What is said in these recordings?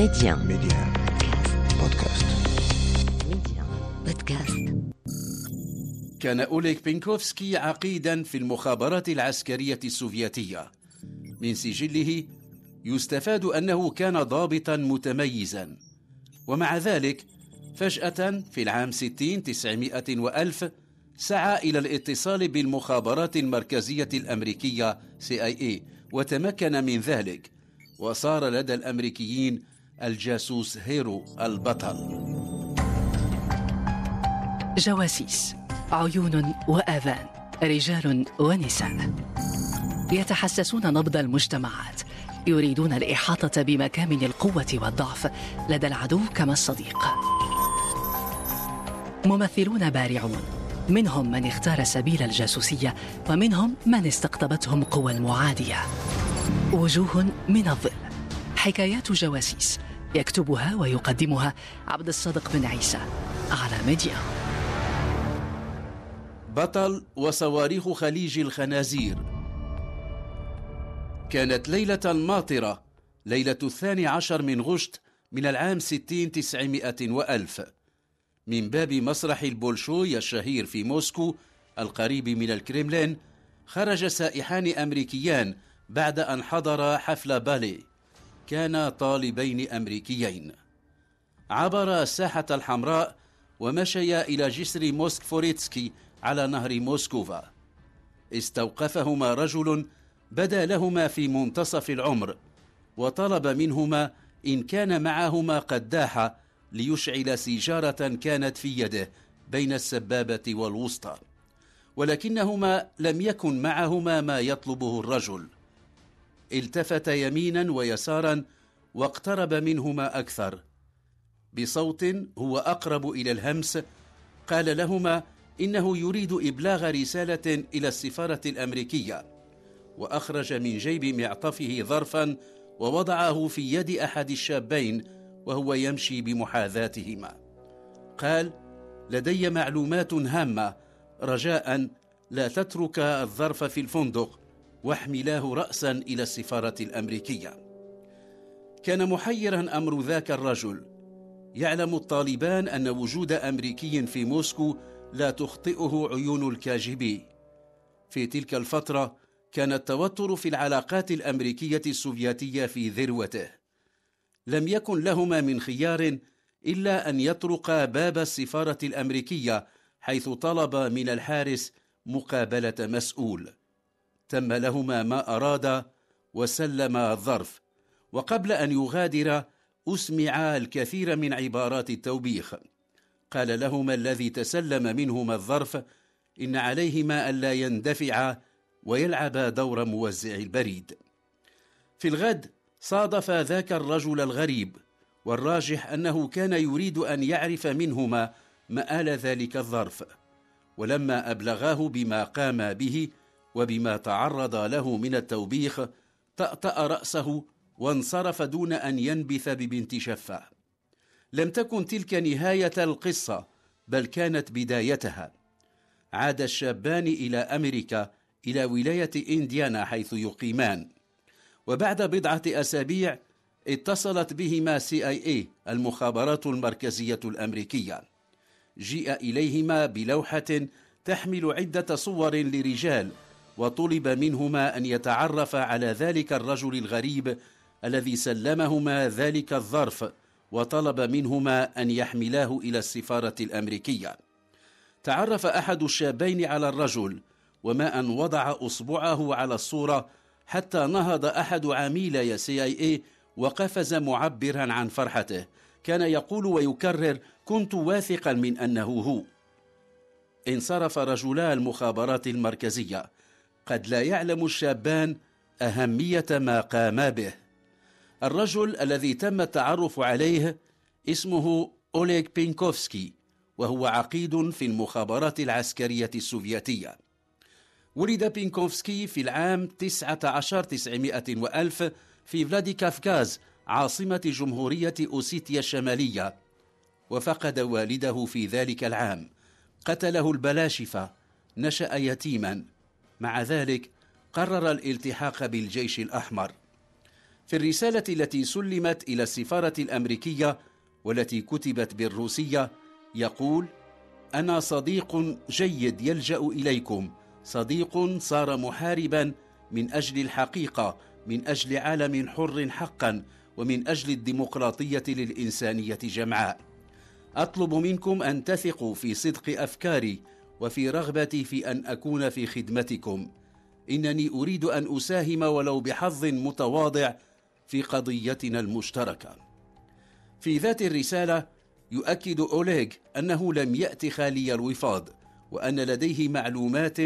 Média. Média. Podcast. Média. Podcast. كان أوليغ بينكوفسكي عقيدا في المخابرات العسكرية السوفيتية من سجله يستفاد أنه كان ضابطا متميزا ومع ذلك فجأة في العام 60 900 وألف سعى إلى الاتصال بالمخابرات المركزية الأمريكية CIA وتمكن من ذلك وصار لدى الأمريكيين الجاسوس هيرو البطل. جواسيس عيون وآذان رجال ونساء. يتحسسون نبض المجتمعات يريدون الإحاطة بمكامن القوة والضعف لدى العدو كما الصديق. ممثلون بارعون منهم من اختار سبيل الجاسوسية ومنهم من استقطبتهم قوى المعادية. وجوه من الظل. حكايات جواسيس يكتبها ويقدمها عبد الصادق بن عيسى على ميديا. بطل وصواريخ خليج الخنازير. كانت ليلة ماطرة ليلة الثاني عشر من غشت من العام ستين تسعمائة وألف. من باب مسرح البولشوي الشهير في موسكو القريب من الكريملين خرج سائحان أمريكيان بعد أن حضر حفل بالي كانا طالبين أمريكيين. عبر الساحة الحمراء ومشيا إلى جسر موسكفوريتسكي على نهر موسكوفا. استوقفهما رجل بدا لهما في منتصف العمر وطلب منهما إن كان معهما قداحة ليشعل سيجارة كانت في يده بين السبابة والوسطى. ولكنهما لم يكن معهما ما يطلبه الرجل. التفت يمينا ويسارا واقترب منهما أكثر. بصوت هو أقرب إلى الهمس قال لهما إنه يريد إبلاغ رسالة إلى السفارة الأمريكية. وأخرج من جيب معطفه ظرفا ووضعه في يد أحد الشابين وهو يمشي بمحاذاتهما. قال لدي معلومات هامة رجاء لا تترك الظرف في الفندق. واحملاه رأسا إلى السفارة الأمريكية. كان محيرا أمر ذاك الرجل. يعلم الطالبان أن وجود أمريكي في موسكو لا تخطئه عيون الكاجبي. في تلك الفترة كان التوتر في العلاقات الأمريكية السوفيتية في ذروته. لم يكن لهما من خيار إلا أن يطرقا باب السفارة الأمريكية حيث طلب من الحارس مقابلة مسؤول. تم لهما ما أراد وسلم الظرف وقبل أن يغادر أسمع الكثير من عبارات التوبيخ. قال لهما الذي تسلم منهما الظرف إن عليهما ألا يندفعا ويلعبا دور موزع البريد. في الغد صادف ذاك الرجل الغريب والراجح أنه كان يريد أن يعرف منهما مآل ذلك الظرف. ولما أبلغاه بما قام به وبما تعرض له من التوبيخ طأطأ رأسه وانصرف دون أن ينبث ببنت شفة لم تكن تلك نهاية القصة بل كانت بدايتها. عاد الشابان إلى أمريكا إلى ولاية إنديانا حيث يقيمان. وبعد بضعة أسابيع اتصلت بهما سي آي إي المخابرات المركزية الأمريكية. جيء إليهما بلوحة تحمل عدة صور لرجال وطلب منهما أن يتعرف على ذلك الرجل الغريب الذي سلمهما ذلك الظرف وطلب منهما أن يحملاه إلى السفارة الأمريكية. تعرف أحد الشابين على الرجل وما أن وضع أصبعه على الصورة حتى نهض أحد عميلي سي آي اي وقفز معبرا عن فرحته. كان يقول ويكرر كنت واثقا من أنه هو. انصرف رجلا المخابرات المركزية. قد لا يعلم الشابان أهمية ما قاما به. الرجل الذي تم التعرف عليه اسمه أوليغ بينكوفسكي وهو عقيد في المخابرات العسكرية السوفيتية. ولد بينكوفسكي في العام 19 900 وألف في فلاديكافكاز عاصمة جمهورية أوسيتيا الشمالية. وفقد والده في ذلك العام. قتله البلاشفة نشأ يتيما. مع ذلك قرر الالتحاق بالجيش الأحمر. في الرسالة التي سلمت إلى السفارة الأمريكية والتي كتبت بالروسية يقول أنا صديق جيد يلجأ إليكم صديق صار محاربا من أجل الحقيقة من أجل عالم حر حقا ومن أجل الديمقراطية للإنسانية جمعاء. أطلب منكم أن تثقوا في صدق أفكاري وفي رغبتي في أن أكون في خدمتكم. إنني أريد أن أساهم ولو بحظ متواضع في قضيتنا المشتركة. في ذات الرسالة يؤكد أوليغ أنه لم يأت خالي الوفاض وأن لديه معلومات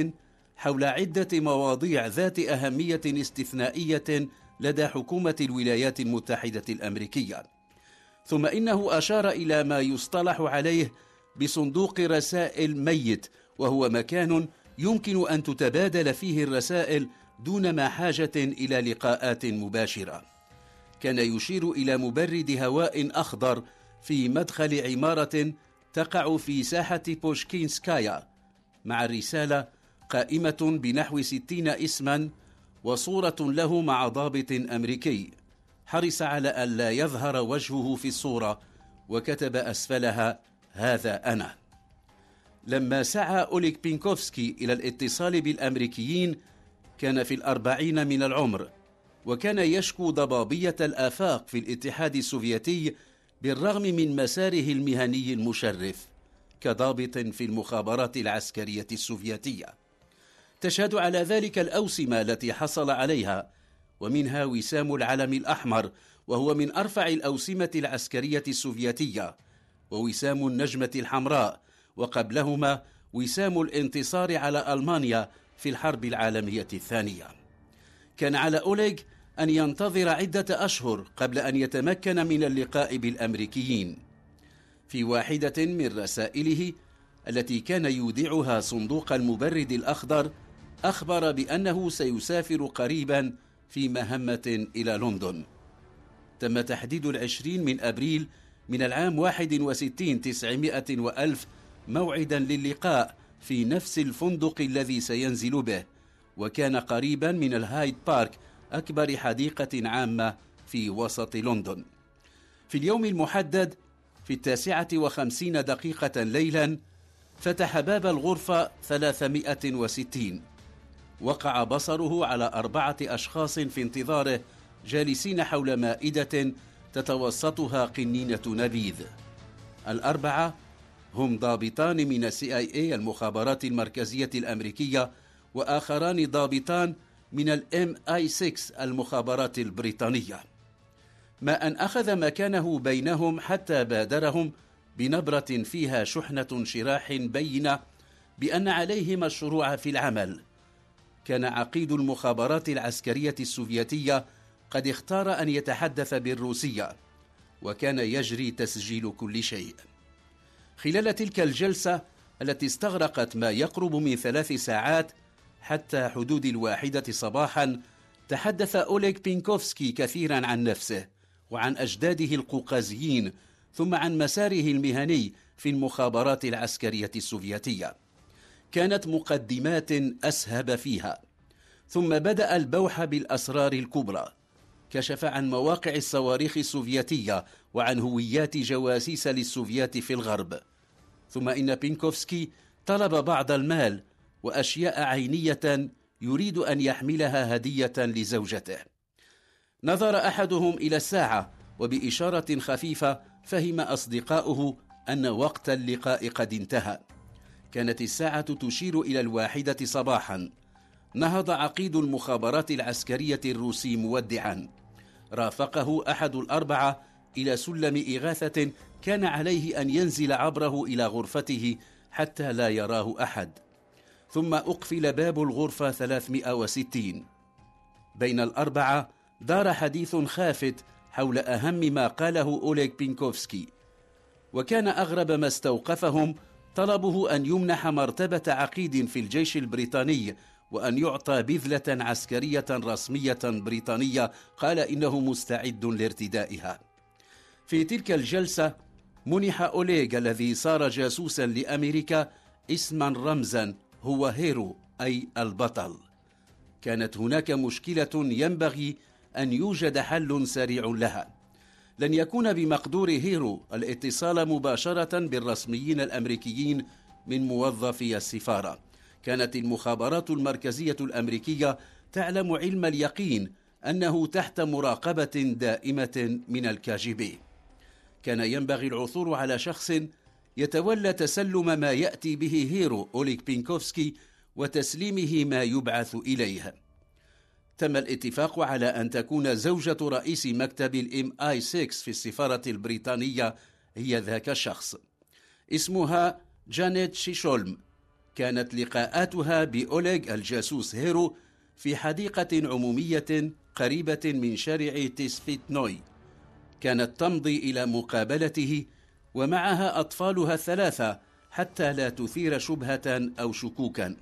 حول عدة مواضيع ذات أهمية استثنائية لدى حكومة الولايات المتحدة الأمريكية. ثم إنه أشار إلى ما يصطلح عليه بصندوق رسائل ميت وهو مكان يمكن أن تتبادل فيه الرسائل دون ما حاجة إلى لقاءات مباشرة. كان يشير إلى مبرد هواء أخضر في مدخل عمارة تقع في ساحة بوشكينسكايا مع الرسالة قائمة بنحو ستين اسما وصورة له مع ضابط أمريكي. حرص على أن لا يظهر وجهه في الصورة وكتب أسفلها هذا أنا. لما سعى أوليك بينكوفسكي إلى الاتصال بالأمريكيين كان في الأربعين من العمر وكان يشكو ضبابية الآفاق في الاتحاد السوفيتي بالرغم من مساره المهني المشرف كضابط في المخابرات العسكرية السوفيتية. تشهد على ذلك الأوسمة التي حصل عليها ومنها وسام العلم الأحمر وهو من أرفع الأوسمة العسكرية السوفيتية ووسام النجمة الحمراء وقبلهما وسام الانتصار على ألمانيا في الحرب العالمية الثانية. كان على أوليغ أن ينتظر عدة أشهر قبل أن يتمكن من اللقاء بالأمريكيين. في واحدة من رسائله التي كان يودعها صندوق المبرد الأخضر أخبر بأنه سيسافر قريبا في مهمة إلى لندن. تم تحديد العشرين من أبريل من العام واحد وستين تسعمائة وألف موعدا للقاء في نفس الفندق الذي سينزل به وكان قريبا من الهايد بارك أكبر حديقة عامة في وسط لندن. في اليوم المحدد في التاسعة وخمسين دقيقة ليلا فتح باب ثلاثمائة وستين. وقع بصره على أربعة أشخاص في انتظاره جالسين حول مائدة تتوسطها قنينة نبيذ. الأربعة هم ضابطان من السي اي اي المخابرات المركزية الأمريكية وآخران ضابطان من الام اي 6 المخابرات البريطانية. ما أن أخذ مكانه بينهم حتى بادرهم بنبرة فيها شحنة شراح بينة بأن عليهما الشروع في العمل. كان عقيد المخابرات العسكرية السوفيتية قد اختار أن يتحدث بالروسية وكان يجري تسجيل كل شيء. خلال تلك الجلسة التي استغرقت ما يقرب من ثلاث ساعات حتى حدود الواحدة صباحا تحدث أوليغ بينكوفسكي كثيرا عن نفسه وعن أجداده القوقازيين ثم عن مساره المهني في المخابرات العسكرية السوفيتية. كانت مقدمات أسهب فيها. ثم بدأ البوح بالأسرار الكبرى كشف عن مواقع الصواريخ السوفيتية وعن هويات جواسيس للسوفيات في الغرب. ثم إن بينكوفسكي طلب بعض المال وأشياء عينية يريد أن يحملها هدية لزوجته. نظر أحدهم إلى الساعة وبإشارة خفيفة فهم أصدقاؤه أن وقت اللقاء قد انتهى. كانت الساعة تشير إلى الواحدة صباحا. نهض عقيد المخابرات العسكرية الروسي مودعا. رافقه أحد الأربعة إلى سلم إغاثة كان عليه أن ينزل عبره إلى غرفته حتى لا يراه أحد. ثم أقفل باب الغرفة 360 بين الأربعة دار حديث خافت حول أهم ما قاله أوليغ بينكوفسكي. وكان أغرب ما استوقفهم طلبه أن يمنح مرتبة عقيد في الجيش البريطاني وأن يعطى بذلة عسكرية رسمية بريطانية قال إنه مستعد لارتدائها. في تلك الجلسة منح أوليغ الذي صار جاسوسا لأمريكا اسما رمزا هو هيرو أي البطل. كانت هناك مشكلة ينبغي أن يوجد حل سريع لها. لن يكون بمقدور هيرو الاتصال مباشرة بالرسميين الأمريكيين من موظفي السفارة. كانت المخابرات المركزية الأمريكية تعلم علم اليقين أنه تحت مراقبة دائمة من الكاجبي كان ينبغي العثور على شخص يتولى تسلم ما يأتي به هيرو أوليغ بينكوفسكي وتسليمه ما يبعث إليه. تم الاتفاق على أن تكون زوجة رئيس مكتب ال MI6 في السفارة البريطانية هي ذاك الشخص. اسمها جانيت شيشولم. كانت لقاءاتها بأوليغ الجاسوس هيرو في حديقة عمومية قريبة من شارع تسفيتنوي. كانت تمضي إلى مقابلته ومعها أطفالها الثلاثة حتى لا تثير شبهة أو شكوكا.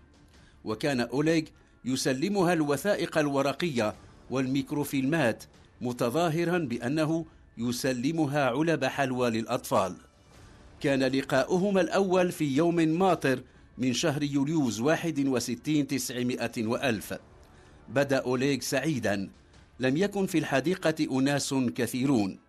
وكان أوليغ يسلمها الوثائق الورقية والميكروفيلمات متظاهرا بأنه يسلمها علب حلوى للأطفال. كان لقاؤهما الأول في يوم ماطر من شهر يوليوز 61 تسعمائة وألف. بدأ أوليغ سعيدا. لم يكن في الحديقة أناس كثيرون.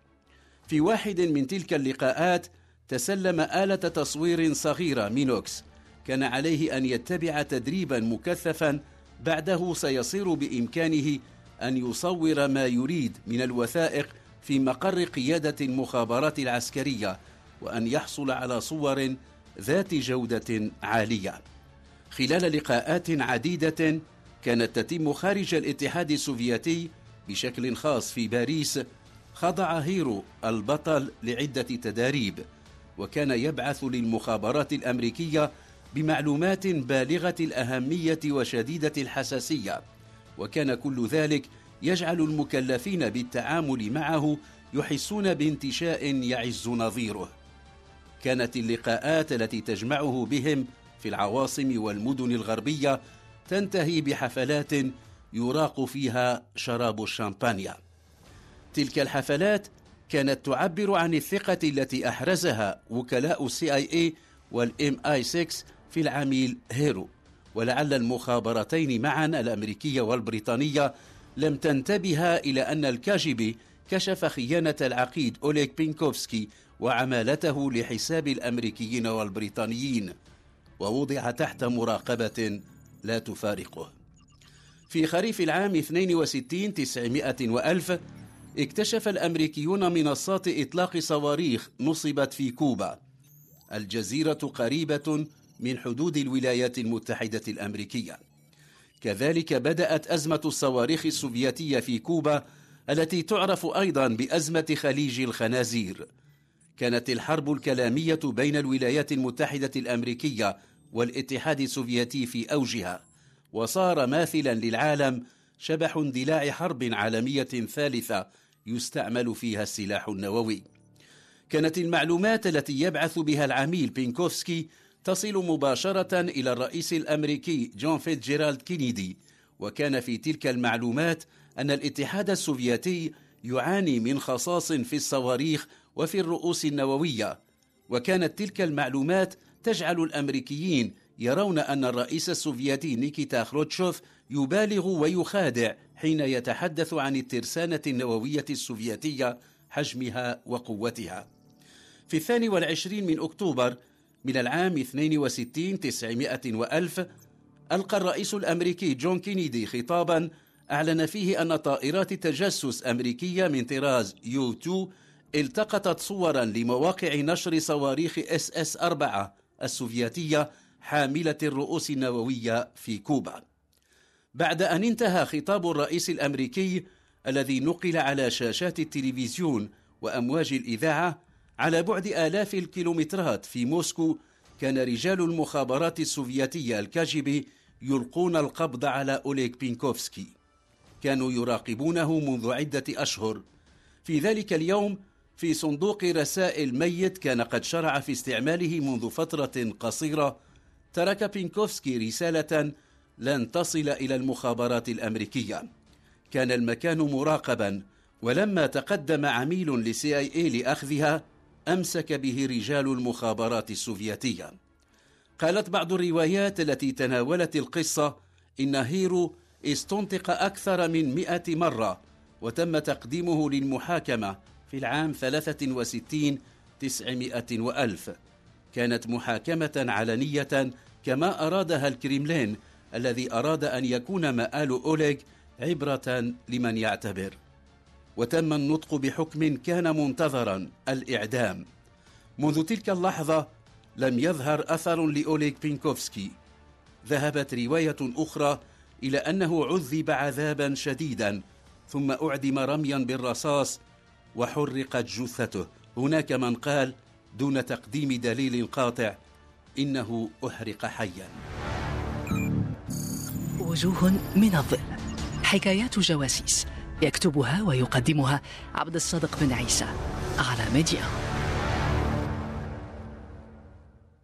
في واحد من تلك اللقاءات تسلم آلة تصوير صغيرة مينوكس. كان عليه أن يتبع تدريبا مكثفا بعده سيصير بإمكانه أن يصور ما يريد من الوثائق في مقر قيادة المخابرات العسكرية وأن يحصل على صور ذات جودة عالية. خلال لقاءات عديدة كانت تتم خارج الاتحاد السوفيتي بشكل خاص في باريس خضع هيرو البطل لعدة تداريب وكان يبعث للمخابرات الأمريكية بمعلومات بالغة الأهمية وشديدة الحساسية وكان كل ذلك يجعل المكلفين بالتعامل معه يحسون بانتشاء يعز نظيره. كانت اللقاءات التي تجمعه بهم في العواصم والمدن الغربية تنتهي بحفلات يراق فيها شراب الشامبانيا. تلك الحفلات كانت تعبر عن الثقة التي أحرزها وكلاء ال CIA وال MI6 في العميل هيرو. ولعل المخابرتين معا الأمريكية والبريطانية لم تنتبه إلى أن الكا جي بي كشف خيانة العقيد أوليغ بينكوفسكي وعمالته لحساب الأمريكيين والبريطانيين ووضع تحت مراقبة لا تفارقه. في خريف العام 62 900 وألف اكتشف الأمريكيون منصات إطلاق صواريخ نصبت في كوبا. الجزيرة قريبة من حدود الولايات المتحدة الأمريكية. كذلك بدأت أزمة الصواريخ السوفيتية في كوبا التي تعرف أيضا بأزمة خليج الخنازير. كانت الحرب الكلامية بين الولايات المتحدة الأمريكية والاتحاد السوفيتي في أوجها. وصار ماثلا للعالم شبح اندلاع حرب عالمية ثالثة يستعمل فيها السلاح النووي. كانت المعلومات التي يبعث بها العميل بينكوفسكي تصل مباشرة إلى الرئيس الأمريكي جون فيتجيرالد كينيدي وكان في تلك المعلومات أن الاتحاد السوفيتي يعاني من خصاص في الصواريخ وفي الرؤوس النووية. وكانت تلك المعلومات تجعل الأمريكيين يرون أن الرئيس السوفيتي نيكيتا خروتشوف يبالغ ويخادع حين يتحدث عن الترسانة النووية السوفيتية حجمها وقوتها. في الثاني والعشرين من أكتوبر من العام 62 900 وألف ألقى الرئيس الأمريكي جون كينيدي خطابا أعلن فيه أن طائرات تجسس أمريكية من طراز U 2 التقطت صورا لمواقع نشر صواريخ SS 4 السوفيتية حاملة الرؤوس النووية في كوبا. بعد أن انتهى خطاب الرئيس الأمريكي الذي نقل على شاشات التلفزيون وأمواج الإذاعة على بعد آلاف الكيلومترات في موسكو كان رجال المخابرات السوفيتية الكاجبي يلقون القبض على أوليغ بينكوفسكي. كانوا يراقبونه منذ عدة أشهر. في ذلك اليوم في صندوق رسائل ميت كان قد شرع في استعماله منذ فترة قصيرة ترك بينكوفسكي رسالة لن تصل إلى المخابرات الأمريكية. كان المكان مراقبا ولما تقدم عميل لسي آي اي لأخذها أمسك به رجال المخابرات السوفيتية. قالت بعض الروايات التي تناولت القصة إن هيرو استنطق أكثر من مئة مرة وتم تقديمه للمحاكمة في العام 63 900 وألف. كانت محاكمة علنية كما أرادها الكريملين الذي أراد أن يكون مآل أوليغ عبرة لمن يعتبر. وتم النطق بحكم كان منتظرا الإعدام. منذ تلك اللحظة لم يظهر أثر لأوليغ بينكوفسكي. ذهبت رواية أخرى إلى أنه عذب عذابا شديدا ثم أعدم رميا بالرصاص وحرقت جثته. هناك من قال دون تقديم دليل قاطع إنه أحرق حيا. وجوه من الظل. حكايات جواسيس. يكتبها ويقدمها عبد الصادق بن عيسى على ميديا.